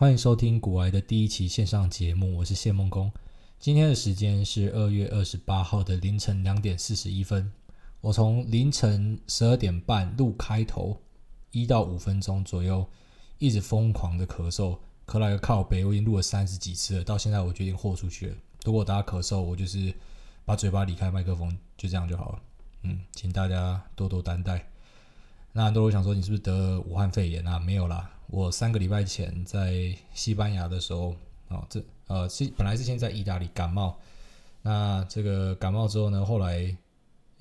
欢迎收听古癌的第一期线上节目，我是谢梦工。今天的时间是二月二十八号的凌晨两点四十一分。我从凌晨十二点半录开头一到五分钟左右，一直疯狂的咳嗽，咳了个靠北，我已经录了三十几次了。到现在我决定豁出去了。如果大家咳嗽，我就是把嘴巴离开麦克风，就这样就好了。嗯，请大家多多担待。那很多人想说，你是不是得武汉肺炎啊？没有啦。我三个礼拜前在西班牙的时候，哦，这呃是本来是先在意大利感冒，那这个感冒之后呢，后来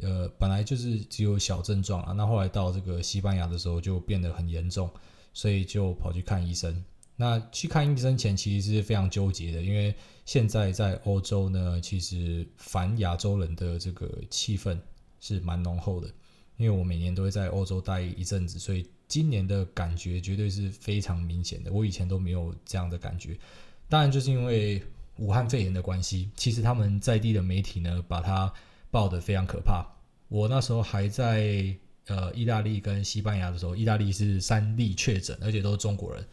呃本来就是只有小症状啊，那后来到这个西班牙的时候就变得很严重，所以就跑去看医生。那去看医生前其实是非常纠结的，因为现在在欧洲呢，其实反亚洲人的这个气氛是蛮浓厚的，因为我每年都会在欧洲待一阵子，所以。今年的感觉绝对是非常明显的，我以前都没有这样的感觉。当然，就是因为武汉肺炎的关系，其实他们在地的媒体呢，把它报得非常可怕。我那时候还在呃意大利跟西班牙的时候，意大利是三例确诊，而且都是中国人；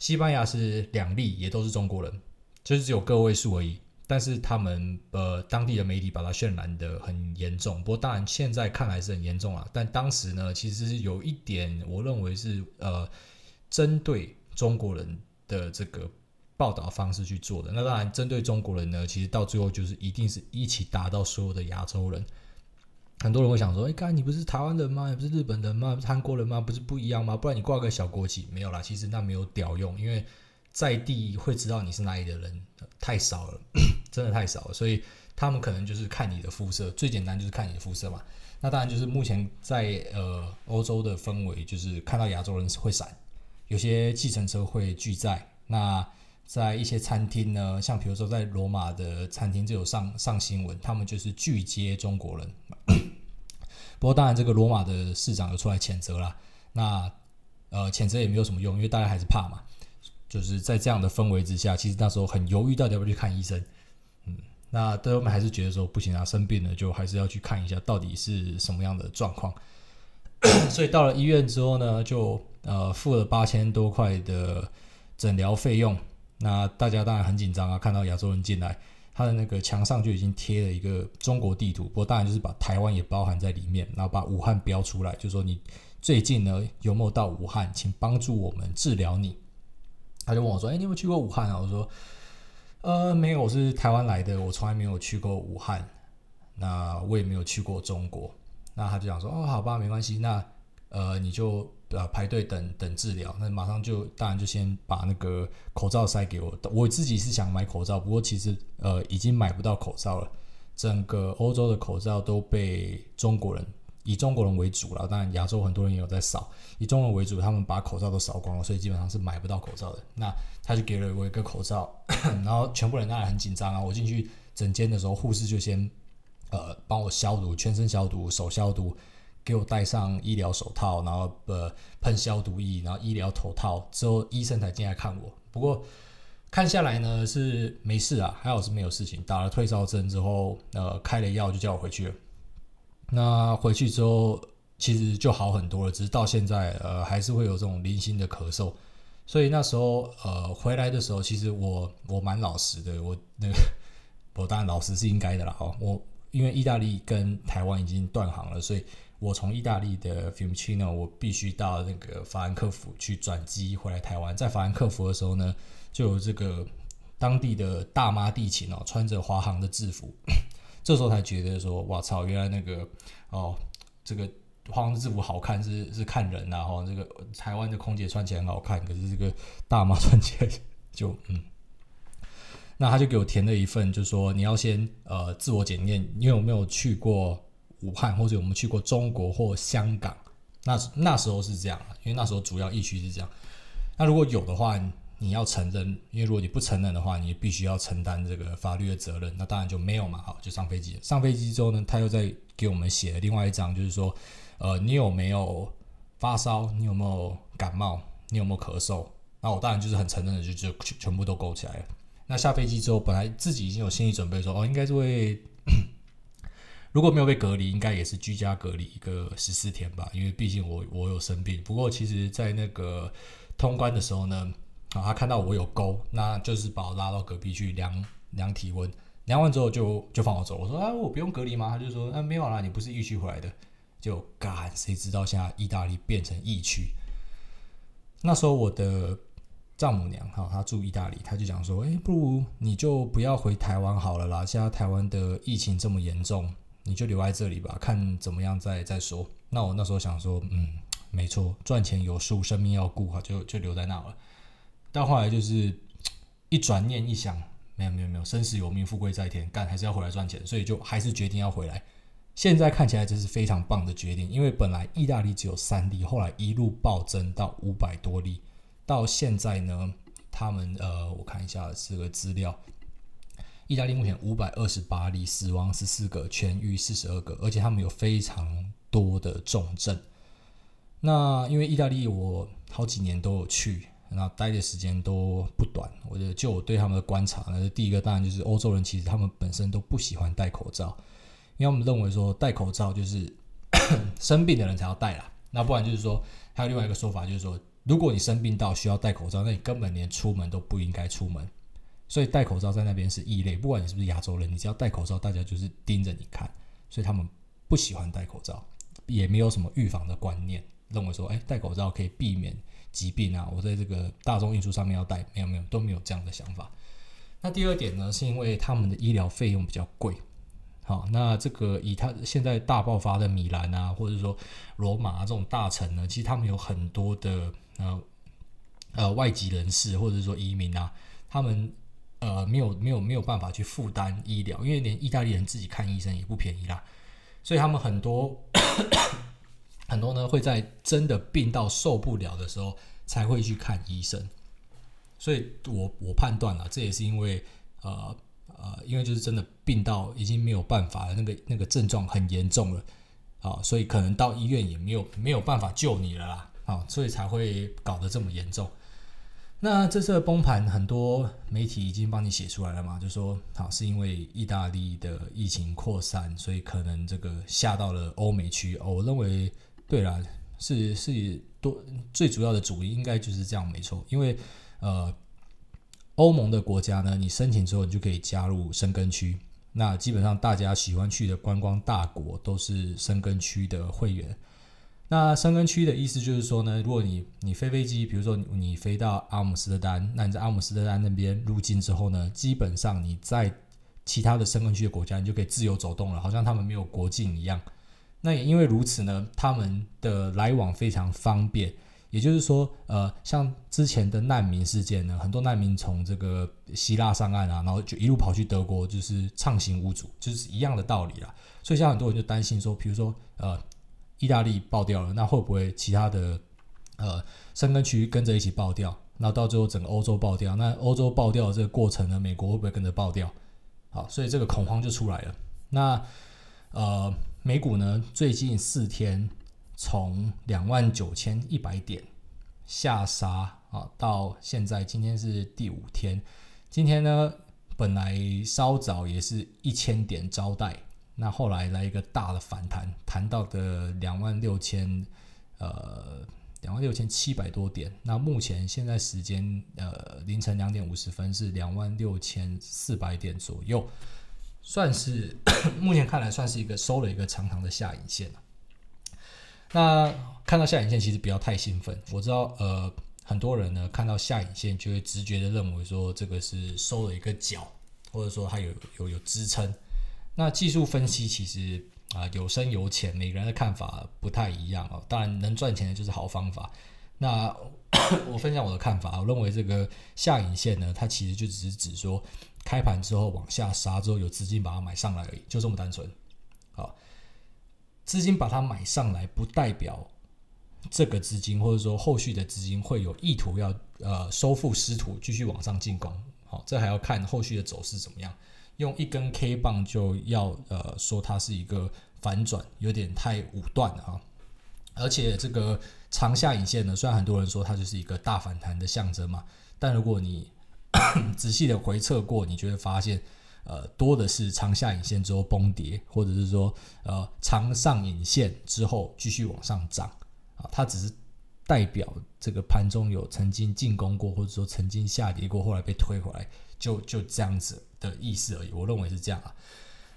西班牙是两例，也都是中国人，就是只有个位数而已。但是他们呃当地的媒体把它渲染得很严重，不过当然现在看来是很严重啊。但当时呢，其实是有一点我认为是呃针对中国人的这个报道方式去做的。那当然针对中国人呢，其实到最后就是一定是一起打到所有的亚洲人。很多人会想说，哎，刚才你不是台湾人吗？也不是日本人吗？不是韩国人吗？不是不一样吗？不然你挂个小国旗没有啦。其实那没有屌用，因为。在地会知道你是哪里的人太少了，真的太少了，所以他们可能就是看你的肤色，最简单就是看你的肤色嘛。那当然就是目前在呃欧洲的氛围，就是看到亚洲人会闪，有些计程车会拒载。那在一些餐厅呢，像比如说在罗马的餐厅就有上上新闻，他们就是拒接中国人。不过当然这个罗马的市长有出来谴责啦，那呃谴责也没有什么用，因为大家还是怕嘛。就是在这样的氛围之下，其实那时候很犹豫，到底要不要去看医生。那最后我们还是觉得说不行啊，生病了就还是要去看一下，到底是什么样的状况。所以到了医院之后呢，就呃付了八千多块的诊疗费用。那大家当然很紧张啊，看到亚洲人进来，他的那个墙上就已经贴了一个中国地图，不过当然就是把台湾也包含在里面，然后把武汉标出来，就说你最近呢有没有到武汉，请帮助我们治疗你。他就问我说：“哎，你有没有去过武汉啊？”我说：“呃，没有，我是台湾来的，我从来没有去过武汉。那我也没有去过中国。”那他就讲说：“哦，好吧，没关系。那呃，你就呃排队等等治疗。那马上就当然就先把那个口罩塞给我。我自己是想买口罩，不过其实呃已经买不到口罩了。整个欧洲的口罩都被中国人。”以中国人为主了，当然亚洲很多人也有在扫。以中国人为主，他们把口罩都扫光了，所以基本上是买不到口罩的。那他就给了我一个口罩，然后全部人当然很紧张啊。我进去诊间的时候，护士就先呃帮我消毒，全身消毒，手消毒，给我戴上医疗手套，然后呃喷消毒液，然后医疗头套之后，医生才进来看我。不过看下来呢是没事啊，还好是没有事情。打了退烧针之后，呃开了药就叫我回去了。那回去之后，其实就好很多了，只是到现在，呃，还是会有这种零星的咳嗽。所以那时候，呃，回来的时候，其实我我蛮老实的，我那个我当然老实是应该的啦。哦，我因为意大利跟台湾已经断航了，所以我从意大利的 Fiumicino，我必须到那个法兰克福去转机回来台湾。在法兰克福的时候呢，就有这个当地的大妈地勤哦，穿着华航的制服。这时候才觉得说，哇操！原来那个哦，这个华航制服好看是是看人呐，哈，这个台湾的空姐穿起来很好看，可是这个大妈穿起来就 嗯，那他就给我填了一份，就说你要先呃自我检验，因为我没有去过武汉，或者我们去过中国或香港，那那时候是这样，因为那时候主要疫区是这样。那如果有的话，你要承认，因为如果你不承认的话，你必须要承担这个法律的责任。那当然就没有嘛，好，就上飞机。上飞机之后呢，他又在给我们写了另外一张，就是说，呃，你有没有发烧？你有没有感冒？你有没有咳嗽？那我当然就是很承认的，就就全部都勾起来了。那下飞机之后，本来自己已经有心理准备说，哦，应该是会，如果没有被隔离，应该也是居家隔离一个十四天吧，因为毕竟我我有生病。不过其实，在那个通关的时候呢。啊，他看到我有勾，那就是把我拉到隔壁去量量体温，量完之后就就放我走。我说啊，我不用隔离吗？他就说啊，没有啦，你不是疫区回来的。就干，谁知道现在意大利变成疫区？那时候我的丈母娘哈，她住意大利，她就讲说，哎，不如你就不要回台湾好了啦。现在台湾的疫情这么严重，你就留在这里吧，看怎么样再再说。那我那时候想说，嗯，没错，赚钱有数，生命要顾哈，就就留在那了。但后来就是一转念一想，没有没有没有，生死有命，富贵在天，干还是要回来赚钱，所以就还是决定要回来。现在看起来这是非常棒的决定，因为本来意大利只有三例，后来一路暴增到五百多例，到现在呢，他们呃，我看一下这个资料，意大利目前五百二十八例，死亡十四个，痊愈四十二个，而且他们有非常多的重症。那因为意大利我好几年都有去，那待的时间都不短，我觉得就我对他们的观察呢，第一个当然就是欧洲人其实他们本身都不喜欢戴口罩。因为我们认为说戴口罩就是 生病的人才要戴啦，那不然就是说还有另外一个说法，就是说如果你生病到需要戴口罩，那你根本连出门都不应该出门。所以戴口罩在那边是异类，不管你是不是亚洲人，你只要戴口罩，大家就是盯着你看，所以他们不喜欢戴口罩，也没有什么预防的观念，认为说哎戴口罩可以避免疾病啊，我在这个大众运输上面要带，没有没有都没有这样的想法。那第二点呢，是因为他们的医疗费用比较贵。好，那这个以他现在大爆发的米兰啊，或者说罗马这种大城呢，其实他们有很多的呃呃外籍人士或者说移民啊，他们呃没有没有没有办法去负担医疗，因为连意大利人自己看医生也不便宜啦，所以他们很多很多呢会在真的病到受不了的时候才会去看医生，所以我我判断了，这也是因为呃。呃，因为就是真的病到已经没有办法了，那个那个症状很严重了，啊，所以可能到医院也没有没有办法救你了啦，啊，所以才会搞得这么严重。那这次的崩盘，很多媒体已经帮你写出来了嘛，就说啊，是因为意大利的疫情扩散，所以可能这个下到了欧美区。哦，我认为对啦，是是多最主要的主因应该就是这样，没错，因为呃。欧盟的国家呢，你申请之后，你就可以加入申根区。那基本上大家喜欢去的观光大国都是申根区的会员。那申根区的意思就是说呢，如果你你飞飞机，比如说你飞到阿姆斯特丹，那你在阿姆斯特丹那边入境之后呢，基本上你在其他的申根区的国家，你就可以自由走动了，好像他们没有国境一样。那也因为如此呢，他们的来往非常方便。也就是说，呃，像之前的难民事件呢，很多难民从这个希腊上岸啊，然后就一路跑去德国，就是畅行无阻，就是一样的道理啦。所以，像很多人就担心说，比如说，呃，意大利爆掉了，那会不会其他的呃申根区跟着一起爆掉？那到最后整个欧洲爆掉，那欧洲爆掉的这个过程呢，美国会不会跟着爆掉？好，所以这个恐慌就出来了。那呃，美股呢，最近四天。从两万九千一百点下杀啊，到现在今天是第五天。今天呢，本来稍早也是一千点招待，那后来来一个大的反弹，弹到的两万六千呃两万六千七百多点。那目前现在时间呃凌晨两点五十分是两万六千四百点左右，算是 目前看来算是一个收了一个长长的下影线。那看到下影线，其实不要太兴奋。我知道，呃，很多人呢看到下影线就会直觉的认为说这个是收了一个脚，或者说它有有有支撑。那技术分析其实啊、有深有浅，每个人的看法不太一样哦。当然，能赚钱的就是好方法。那 我分享我的看法，我认为这个下影线呢，它其实就只是指说开盘之后往下杀之后有资金把它买上来而已，就这么单纯。好。资金把它买上来，不代表这个资金或者说后续的资金会有意图要呃收复失土，继续往上进攻。好，这还要看后续的走势怎么样。用一根 K 棒就要呃说它是一个反转，有点太武断了哈。而且这个长下影线呢，虽然很多人说它就是一个大反弹的象征嘛，但如果你 仔细的回测过，你就会发现。呃，多的是长下影线之后崩跌，或者是说，呃，长上影线之后继续往上涨啊，它只是代表这个盘中有曾经进攻过，或者说曾经下跌过，后来被推回来，就就这样子的意思而已。我认为是这样啊。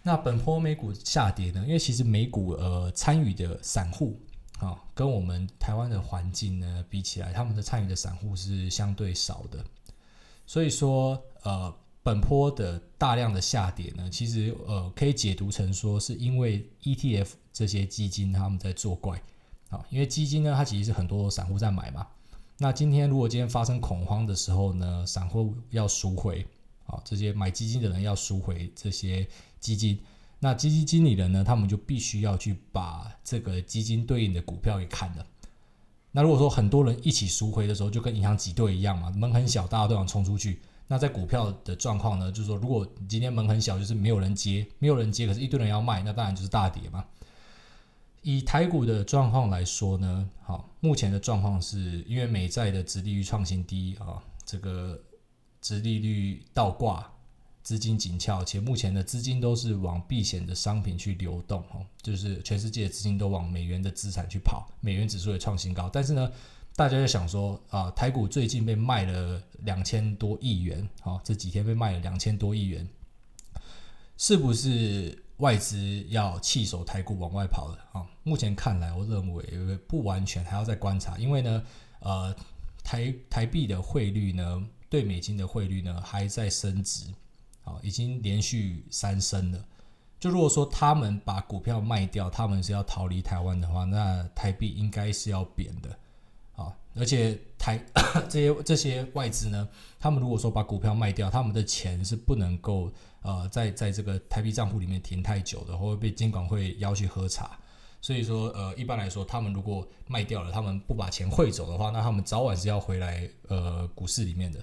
那本波美股下跌呢？因为其实美股呃参与的散户啊、跟我们台湾的环境呢比起来，他们的参与的散户是相对少的。所以说呃，本波的大量的下跌呢，其实呃可以解读成说是因为 ETF 这些基金他们在作怪。啊因为基金呢，它其实是很多散户在买嘛。那今天如果今天发生恐慌的时候呢，散户要赎回啊，这些买基金的人要赎回这些基金。那基金经理人呢，他们就必须要去把这个基金对应的股票给砍了。那如果说很多人一起赎回的时候，就跟银行挤兑一样嘛，门很小，大家都想冲出去。那在股票的状况呢，就是说，如果今天门很小，就是没有人接，没有人接，可是一堆人要卖，那当然就是大跌嘛。以台股的状况来说呢，好，目前的状况是因为美债的殖利率创新低啊，这个殖利率倒挂，资金紧俏，且目前的资金都是往避险的商品去流动哦，就是全世界的资金都往美元的资产去跑，美元指数也创新高，但是呢，大家就想说啊，台股最近被卖了两千多亿元，好，这几天被卖了两千多亿元，是不是？外资要弃守台股往外跑了啊！目前看来，我认为不完全，还要再观察。因为呢，呃，台台币的汇率呢，对美金的汇率呢，还在升值，啊，已经连续三升了。就如果说他们把股票卖掉，他们是要逃离台湾的话，那台币应该是要贬的，啊，而且台 这些这些外资呢，他们如果说把股票卖掉，他们的钱是不能够。呃，在在这个台币账户里面停太久的，或会被监管会邀去喝茶。所以说，呃，一般来说，他们如果卖掉了，他们不把钱汇走的话，那他们早晚是要回来呃股市里面的。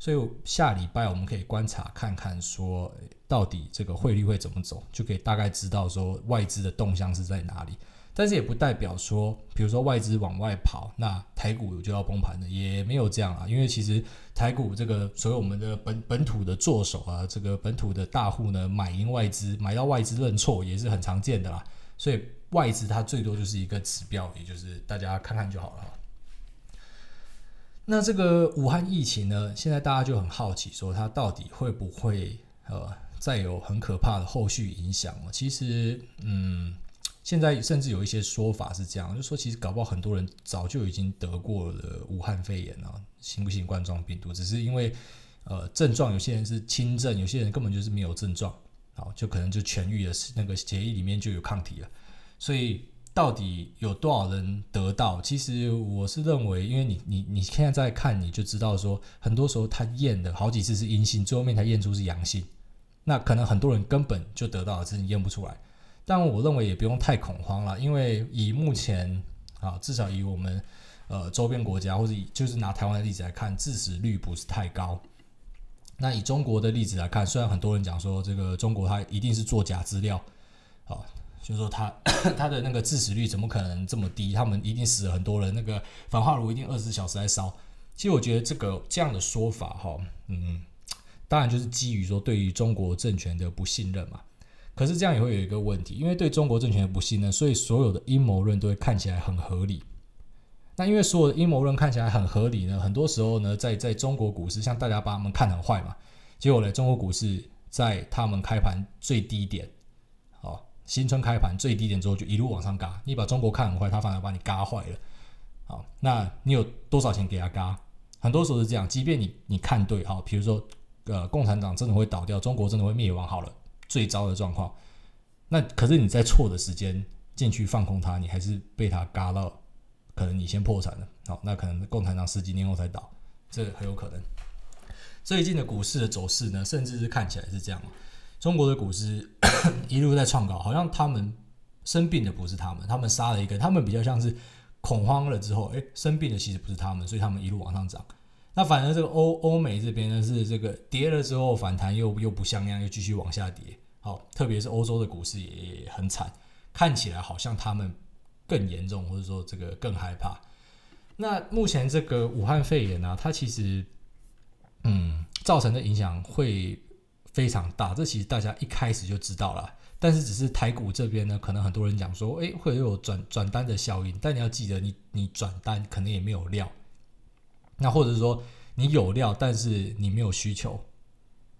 所以下礼拜我们可以观察看看，说到底这个汇率会怎么走，就可以大概知道说外资的动向是在哪里。但是也不代表说，比如说外资往外跑，那台股就要崩盘的，也没有这样啊。因为其实台股这个所有我们的本本土的作手啊，这个本土的大户呢，买赢外资，买到外资认错也是很常见的啦。所以外资它最多就是一个指标，也就是大家看看就好了。那这个武汉疫情呢，现在大家就很好奇，说它到底会不会呃再有很可怕的后续影响了？其实，嗯。现在甚至有一些说法是这样，就说其实搞不好很多人早就已经得过了武汉肺炎啊，新不新冠状病毒，只是因为呃症状有些人是轻症，有些人根本就是没有症状，好，就可能就痊愈了，那个血液里面就有抗体了。所以到底有多少人得到？其实我是认为，因为你你你现在在看，你就知道说，很多时候他验的好几次是阴性，最后面才验出是阳性，那可能很多人根本就得到了，只是你验不出来。但我认为也不用太恐慌了，因为以目前啊，至少以我们呃周边国家，或者就是拿台湾的例子来看，致死率不是太高。那以中国的例子来看，虽然很多人讲说这个中国它一定是作假资料，啊，就是说他他的那个致死率怎么可能这么低？他们一定死了很多人，那个焚化炉一定二十四小时在烧。其实我觉得这个这样的说法哈，嗯，当然就是基于说对于中国政权的不信任嘛。可是这样也会有一个问题，因为对中国政权的不信任，所以所有的阴谋论都会看起来很合理。那因为所有的阴谋论看起来很合理呢，很多时候呢，在在中国股市，像大家把他们看很坏嘛，结果呢，中国股市在他们开盘最低点，新春开盘最低点之后就一路往上嘎。你把中国看很坏，他反而把你嘎坏了。好，那你有多少钱给他嘎？很多时候是这样，即便你你看对，好，比如说呃，共产党真的会倒掉，中国真的会灭亡，好了。最糟的状况，那可是你在错的时间进去放空它，你还是被它嘎到，可能你先破产了。好，那可能共产党十几年后才倒，这很有可能。最近的股市的走势呢，甚至是看起来是这样，中国的股市 一路在创高，好像他们生病的不是他们，他们杀了一个，他们比较像是恐慌了之后，诶，生病的其实不是他们，所以他们一路往上涨。那反而这个欧欧美这边呢，是这个跌了之后反弹又又不像样，又继续往下跌。好，特别是欧洲的股市也很惨，看起来好像他们更严重，或者说这个更害怕。那目前这个武汉肺炎呢、它其实嗯造成的影响会非常大，这其实大家一开始就知道了。但是只是台股这边呢，可能很多人讲说，诶，会有转转单的效应。但你要记得你，你转单可能也没有料。那或者说你有料，但是你没有需求。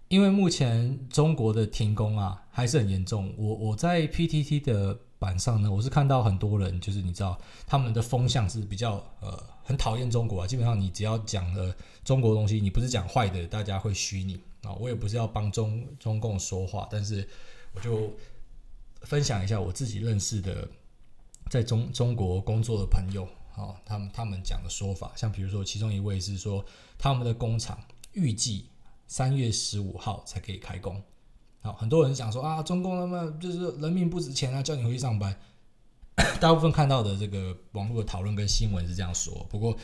因为目前中国的停工啊还是很严重。我我在 PTT 的板上呢，我是看到很多人，就是你知道他们的风向是比较呃很讨厌中国啊。基本上你只要讲了中国东西，你不是讲坏的，大家会嘘你啊。我也不是要帮中中共说话，但是我就分享一下我自己认识的在中中国工作的朋友啊，他们他们讲的说法，像比如说其中一位是说他们的工厂预计。三月十五号才可以开工，好，很多人讲说啊，中共他们就是人命不值钱啊，叫你回去上班。大部分看到的这个网络的讨论跟新闻是这样说，不过，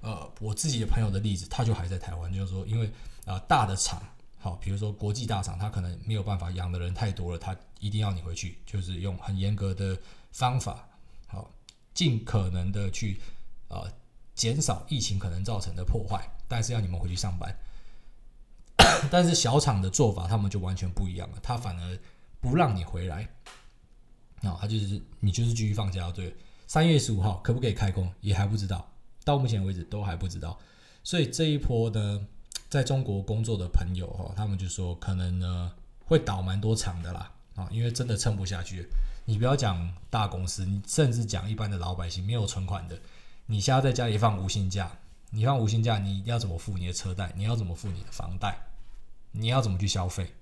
呃，我自己的朋友的例子，他就还在台湾，就是说，因为啊、大的厂，好，比如说国际大厂，他可能没有办法养的人太多了，他一定要你回去，就是用很严格的方法，好，尽可能的去呃减少疫情可能造成的破坏，但是要你们回去上班。但是小厂的做法，他们就完全不一样了。他反而不让你回来，啊，他就是你就是继续放假。对，三月十五号可不可以开工也还不知道，到目前为止都还不知道。所以这一波呢，在中国工作的朋友哈，他们就说可能呢会倒蛮多厂的啦，啊，因为真的撑不下去。你不要讲大公司，你甚至讲一般的老百姓没有存款的，你现在在家里放无薪假，你放无薪假，你要怎么付你的车贷？你要怎么付你的房贷？你要怎么去消费？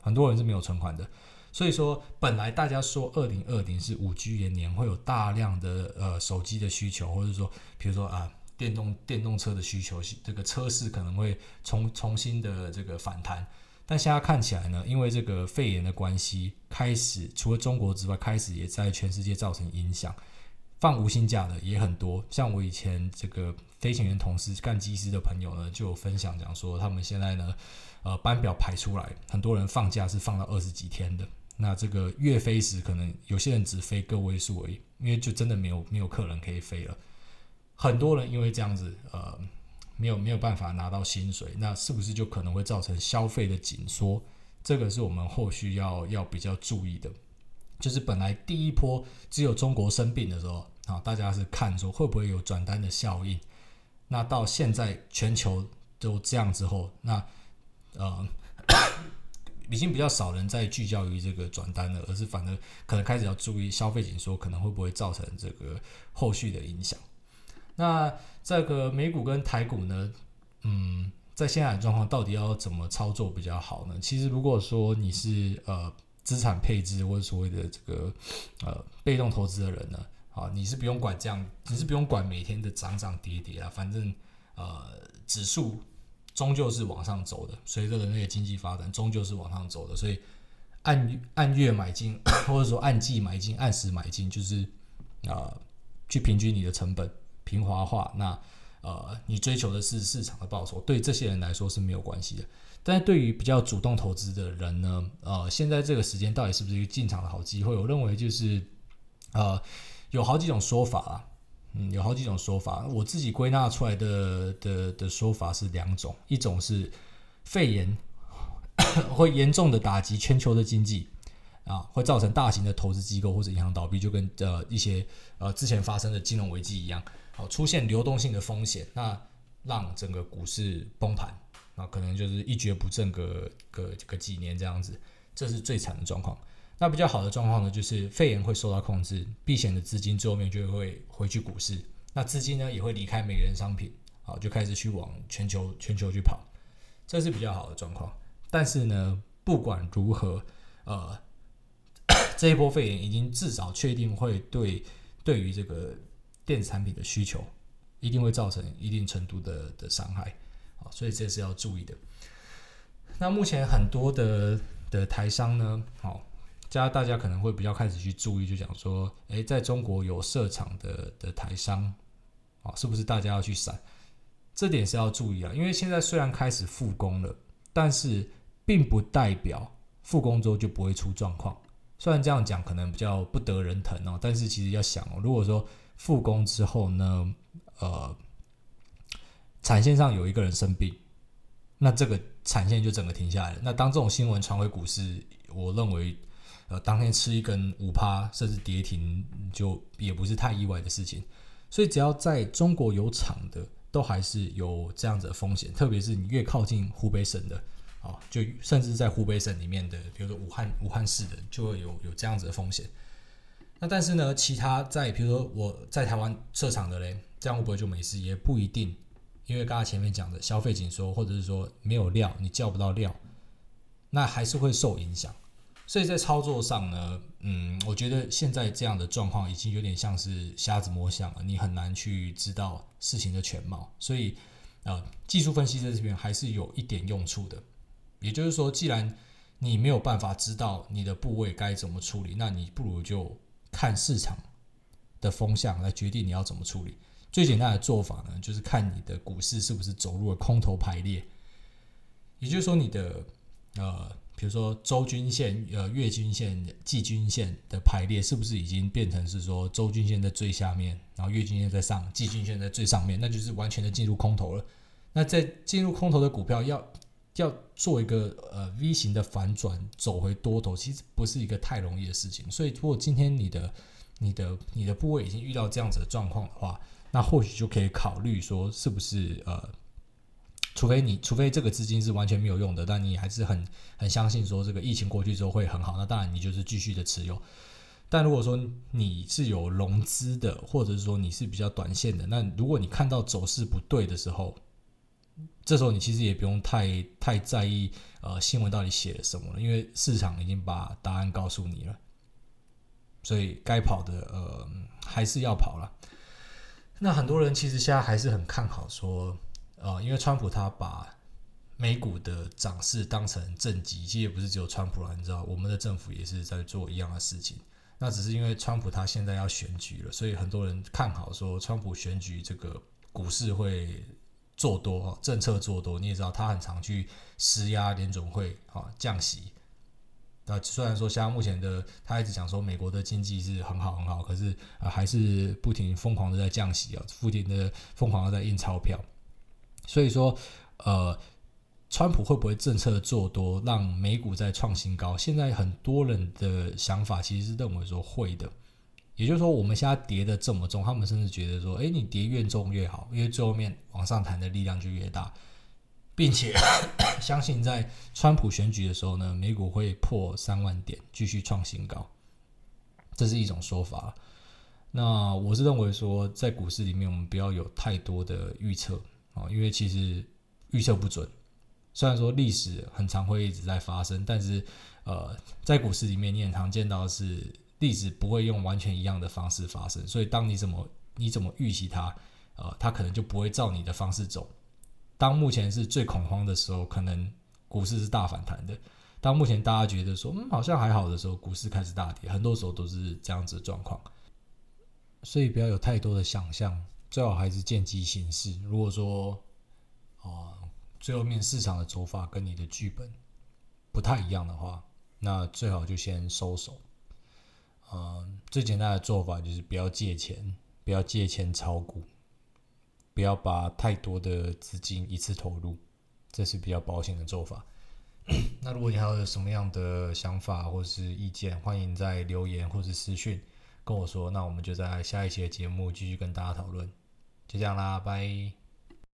很多人是没有存款的，所以说本来大家说二零二零是五 G 元年，会有大量的呃手机的需求，或者说比如说啊电动电动车的需求，这个车市可能会重重新的这个反弹。但现在看起来呢，因为这个肺炎的关系，开始除了中国之外，开始也在全世界造成影响。放无薪假的也很多，像我以前这个飞行员同事干机师的朋友呢，就有分享讲说，他们现在呢。呃，班表排出来，很多人放假是放到二十几天的。那这个月飞时，可能有些人只飞个位数而已，因为就真的没有没有客人可以飞了。很多人因为这样子，呃，没有没有办法拿到薪水，那是不是就可能会造成消费的紧缩？这个是我们后续要要比较注意的。就是本来第一波只有中国生病的时候啊，大家是看说会不会有转单的效应。那到现在全球都这样之后，那呃，已经比较少人在聚焦于这个转单了，而是反而可能开始要注意消费紧缩可能会不会造成这个后续的影响。那这个美股跟台股呢，嗯，在现在的状况到底要怎么操作比较好呢？其实如果说你是呃资产配置或者所谓的这个呃被动投资的人呢，啊，你是不用管这样，你是不用管每天的涨涨跌跌啊，反正呃指数。终究是往上走的，随着人类的经济发展，终究是往上走的。所以按按月买进，或者说按季买进、按时买进，就是啊、去平均你的成本，平滑化。那呃，你追求的是市场的报酬，对这些人来说是没有关系的。但对于比较主动投资的人呢，呃，现在这个时间到底是不是一个进场的好机会？我认为就是呃，有好几种说法啊。嗯，有好几种说法，我自己归纳出来的的的说法是两种，一种是肺炎 会严重的打击全球的经济啊，会造成大型的投资机构或者银行倒闭，就跟呃一些呃之前发生的金融危机一样，好，出现流动性的风险，那让整个股市崩盘，那可能就是一蹶不振个个个几年这样子，这是最惨的状况。那比较好的状况呢，就是肺炎会受到控制，避险的资金最后面就会回去股市，那资金呢也会离开美元商品，好，就开始去往全球全球去跑，这是比较好的状况。但是呢，不管如何，呃，这一波肺炎已经至少确定会对对于这个电子产品的需求，一定会造成一定程度的的伤害，好，所以这是要注意的。那目前很多的的台商呢，好。加大家可能会比较开始去注意，就讲说，诶，在中国有设厂的的台商，啊，是不是大家要去闪？这点是要注意啊，因为现在虽然开始复工了，但是并不代表复工之后就不会出状况。虽然这样讲可能比较不得人疼哦，但是其实要想哦，如果说复工之后呢，呃，产线上有一个人生病，那这个产线就整个停下来了。那当这种新闻传回股市，我认为，呃，当天吃一根五趴甚至跌停，就也不是太意外的事情。所以只要在中国有厂的，都还是有这样子的风险。特别是你越靠近湖北省的，啊，就甚至在湖北省里面的，比如说武汉武汉市的，就会有有这样子的风险。那但是呢，其他在比如说我在台湾设厂的嘞，这样会不会就没事？也不一定。因为刚才前面讲的消费紧缩，或者是说没有料，你叫不到料，那还是会受影响。所以在操作上呢，嗯，我觉得现在这样的状况已经有点像是瞎子摸象了，你很难去知道事情的全貌。所以，呃，技术分析在这边还是有一点用处的。也就是说，既然你没有办法知道你的部位该怎么处理，那你不如就看市场的风向来决定你要怎么处理。最简单的做法呢，就是看你的股市是不是走入了空头排列，也就是说，你的呃，比如说周均线、呃月均线、季均线的排列，是不是已经变成是说周均线在最下面，然后月均线在上，季均线在最上面，那就是完全的进入空头了。那在进入空头的股票要要做一个呃 V 型的反转，走回多头，其实不是一个太容易的事情。所以，如果今天你的、你的、你的部位已经遇到这样子的状况的话，那或许就可以考虑说，是不是呃，除非你除非这个资金是完全没有用的，但你还是很很相信说这个疫情过去之后会很好，那当然你就是继续的持有。但如果说你是有融资的，或者是说你是比较短线的，那如果你看到走势不对的时候，这时候你其实也不用太太在意呃新闻到底写了什么了，因为市场已经把答案告诉你了。所以该跑的呃还是要跑了。那很多人其实现在还是很看好说，呃，因为川普他把美股的涨势当成政绩，其实也不是只有川普了，你知道，我们的政府也是在做一样的事情。那只是因为川普他现在要选举了，所以很多人看好说，川普选举这个股市会做多，政策做多。你也知道，他很常去施压联总会啊降息。那虽然说，像目前的他一直讲说美国的经济是很好很好，可是啊还是不停疯狂的在降息啊，不停的疯狂的在印钞票。所以说，呃，川普会不会政策做多，让美股再创新高？现在很多人的想法其实是认为说会的。也就是说，我们现在跌得这么重，他们甚至觉得说，哎，你跌越重越好，因为最后面往上弹的力量就越大。并且 相信在川普选举的时候呢，美股会破三万点，继续创新高，这是一种说法。那我是认为说，在股市里面，我们不要有太多的预测啊，因为其实预测不准。虽然说历史很常会一直在发生，但是呃，在股市里面，你很常见到是历史不会用完全一样的方式发生。所以，当你怎么你怎么预期它，呃，它可能就不会照你的方式走。当目前是最恐慌的时候，可能股市是大反弹的；当目前大家觉得说嗯好像还好的时候，股市开始大跌。很多时候都是这样子的状况，所以不要有太多的想象，最好还是见机行事。如果说啊、最后面市场的走法跟你的剧本不太一样的话，那最好就先收手。嗯、最简单的做法就是不要借钱，不要借钱炒股。不要把太多的资金一次投入，这是比较保险的做法。那如果你还有什么样的想法或是意见，欢迎在留言或是私讯跟我说。那我们就在下一期的节目继续跟大家讨论。就这样啦，拜。